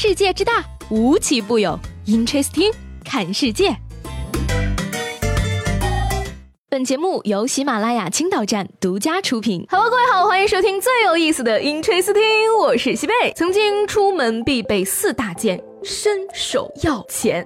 世界之大，无奇不有。Interesting，看世界。本节目由喜马拉雅青岛站独家出品。Hello，各位好，欢迎收听最有意思的 Interesting，我是西贝。曾经出门必备四大件，伸手要钱。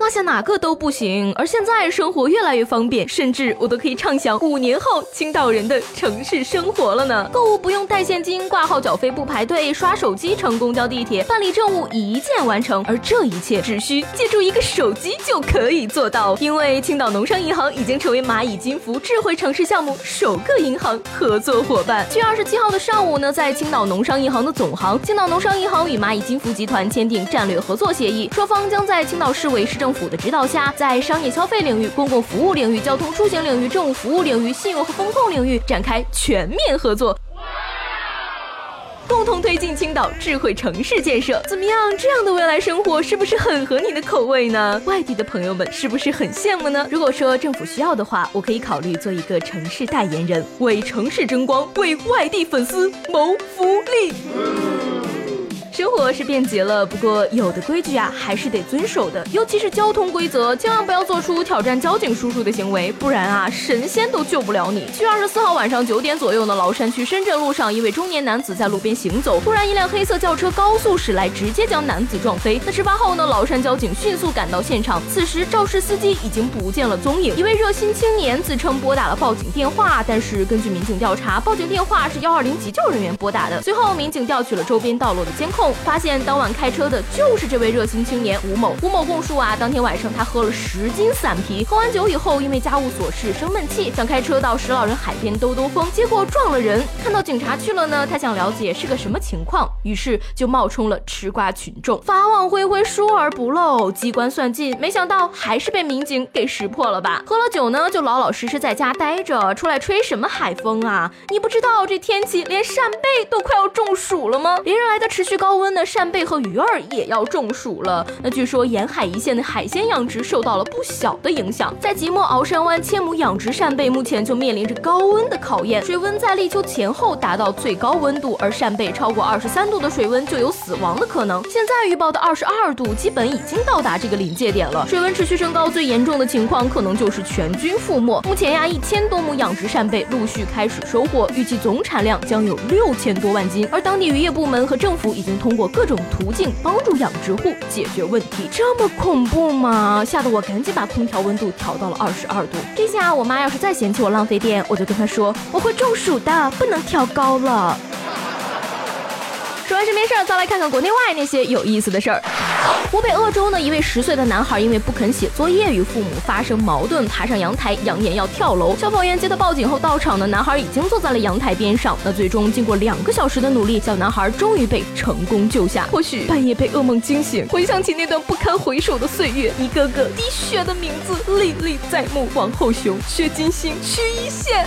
落下哪个都不行，而现在生活越来越方便，甚至我都可以畅想五年后青岛人的城市生活了呢。购物不用带现金，挂号缴费不排队，刷手机乘公交地铁办理政务一键完成，而这一切只需借助一个手机就可以做到。因为青岛农商银行已经成为蚂蚁金服智慧城市项目首个银行合作伙伴。七月二十七号的上午呢，在青岛农商银行的总行，青岛农商银行与蚂蚁金服集团签订战略合作协议，双方将在青岛市委市政。政府的指导下，在商业消费领域、公共服务领域、交通出行领域、政务服务领域、信用和风控领域展开全面合作，共同推进青岛智慧城市建设。怎么样？这样的未来生活是不是很合你的口味呢？外地的朋友们是不是很羡慕呢？如果说政府需要的话，我可以考虑做一个城市代言人，为城市争光，为外地粉丝谋福利。生活是便捷了，不过有的规矩啊还是得遵守的，尤其是交通规则，千万不要做出挑战交警叔叔的行为，不然啊神仙都救不了你。七月二十四号晚上九点左右呢，崂山区深圳路上，一位中年男子在路边行走，突然一辆黑色轿车高速驶来，直接将男子撞飞。那事发后呢，崂山交警迅速赶到现场，此时肇事司机已经不见了踪影。一位热心青年自称拨打了报警电话，但是根据民警调查，报警电话是幺二零急救人员拨打的。随后民警调取了周边道路的监控。发现当晚开车的就是这位热心青年吴某。吴某供述啊，当天晚上他喝了十斤散啤，喝完酒以后，因为家务琐事生闷气，想开车到石老人海边兜兜风，结果撞了人。看到警察去了呢，他想了解是个什么情况，于是就冒充了吃瓜群众。法网恢恢，疏而不漏，机关算尽，没想到还是被民警给识破了吧？喝了酒呢，就老老实实在家待着，出来吹什么海风啊？你不知道这天气连扇贝都快要中暑了吗？连日来的持续高。高温的扇贝和鱼儿也要中暑了。那据说沿海一线的海鲜养殖受到了不小的影响。在即墨鳌山湾千亩养殖扇贝目前就面临着高温的考验，水温在立秋前后达到最高温度，而扇贝超过二十三度的水温就有死亡的可能。现在预报的二十二度基本已经到达这个临界点了。水温持续升高，最严重的情况可能就是全军覆没。目前呀，一千多亩养殖扇贝陆续开始收获，预计总产量将有六千多万斤。而当地渔业部门和政府已经通。过各种途径帮助养殖户解决问题，这么恐怖吗？吓得我赶紧把空调温度调到了二十二度。这下我妈要是再嫌弃我浪费电，我就跟她说我会中暑的，不能调高了。说完身边事儿，再来看看国内外那些有意思的事儿。湖北鄂州呢，一位十岁的男孩因为不肯写作业，与父母发生矛盾，爬上阳台，扬言要跳楼。消防员接到报警后到场呢，男孩已经坐在了阳台边上。那最终经过两个小时的努力，小男孩终于被成功救下。或许半夜被噩梦惊醒，回想起那段不堪回首的岁月，一个个滴血的名字历历在目：王后雄、薛金星、曲一线。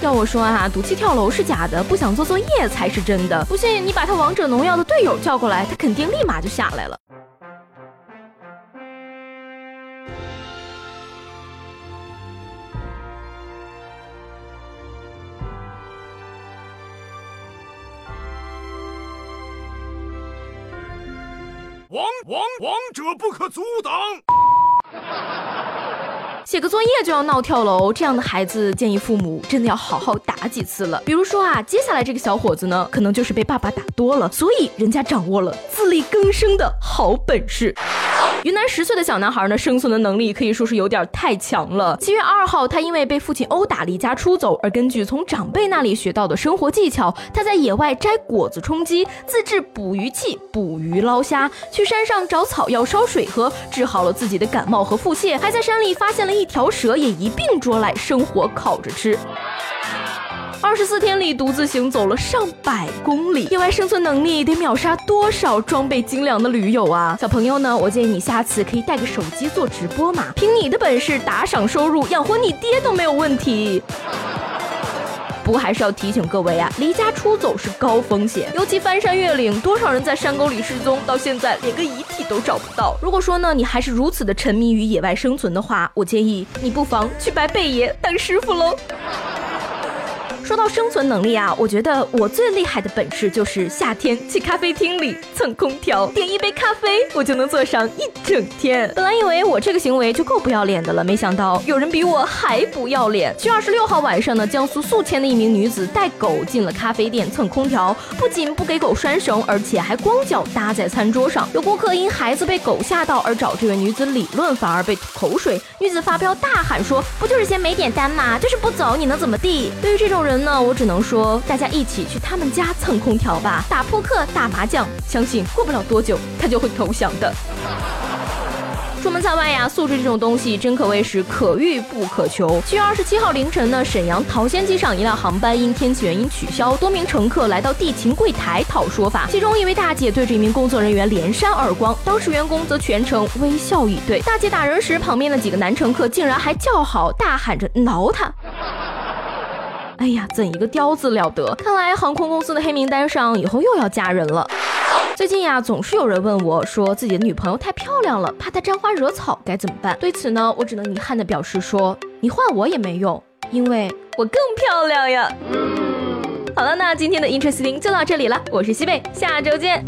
要我说啊，赌气跳楼是假的，不想做作业才是真的。不信你把他王者农药的队友叫过来，他肯定立马就下来了。王王王者不可阻挡。写个作业就要闹跳楼，这样的孩子建议父母真的要好好打几次了。比如说啊，接下来这个小伙子呢，可能就是被爸爸打多了，所以人家掌握了自力更生的好本事。云南十岁的小男孩呢，生存的能力可以说是有点太强了。七月二号，他因为被父亲殴打离家出走，而根据从长辈那里学到的生活技巧，他在野外摘果子充饥，自制捕鱼器捕鱼捞虾，去山上找草药烧水喝，治好了自己的感冒和腹泻，还在山里发现了一条蛇，也一并捉来生火烤着吃。二十四天里，独自行走了上百公里，野外生存能力得秒杀多少装备精良的驴友啊！小朋友呢，我建议你下次可以带个手机做直播嘛，凭你的本事打赏收入养活你爹都没有问题。不过还是要提醒各位啊，离家出走是高风险，尤其翻山越岭，多少人在山沟里失踪，到现在连个遗体都找不到。如果说呢，你还是如此的沉迷于野外生存的话，我建议你不妨去拜贝爷当师傅喽。说到生存能力啊，我觉得我最厉害的本事就是夏天去咖啡厅里蹭空调，点一杯咖啡，我就能坐上一整天。本来以为我这个行为就够不要脸的了，没想到有人比我还不要脸。七月二十六号晚上呢，江苏宿迁的一名女子带狗进了咖啡店蹭空调，不仅不给狗拴绳，而且还光脚搭在餐桌上。有顾客因孩子被狗吓到而找这位女子理论，反而被吐口水。女子发飙大喊说：“不就是嫌没点单吗？就是不走，你能怎么地？”对于这种人呢，我只能说，大家一起去他们家蹭空调吧，打扑克、打麻将，相信过不了多久他就会投降的。出门在外呀，素质这种东西真可谓是可遇不可求。七月二十七号凌晨呢，沈阳桃仙机上一辆航班因天气原因取消，多名乘客来到地勤柜台讨说法。其中一位大姐对着一名工作人员连扇耳光，当时员工则全程微笑以对。大姐打人时，旁边的几个男乘客竟然还叫好，大喊着挠她。哎呀，怎一个刁字了得！看来航空公司的黑名单上以后又要加人了。最近呀，总是有人问我，说自己的女朋友太漂亮了，怕她沾花惹草，该怎么办？对此呢，我只能遗憾的表示说，你换我也没用，因为我更漂亮呀。好了，那今天的 Interesting 就到这里了，我是西贝，下周见。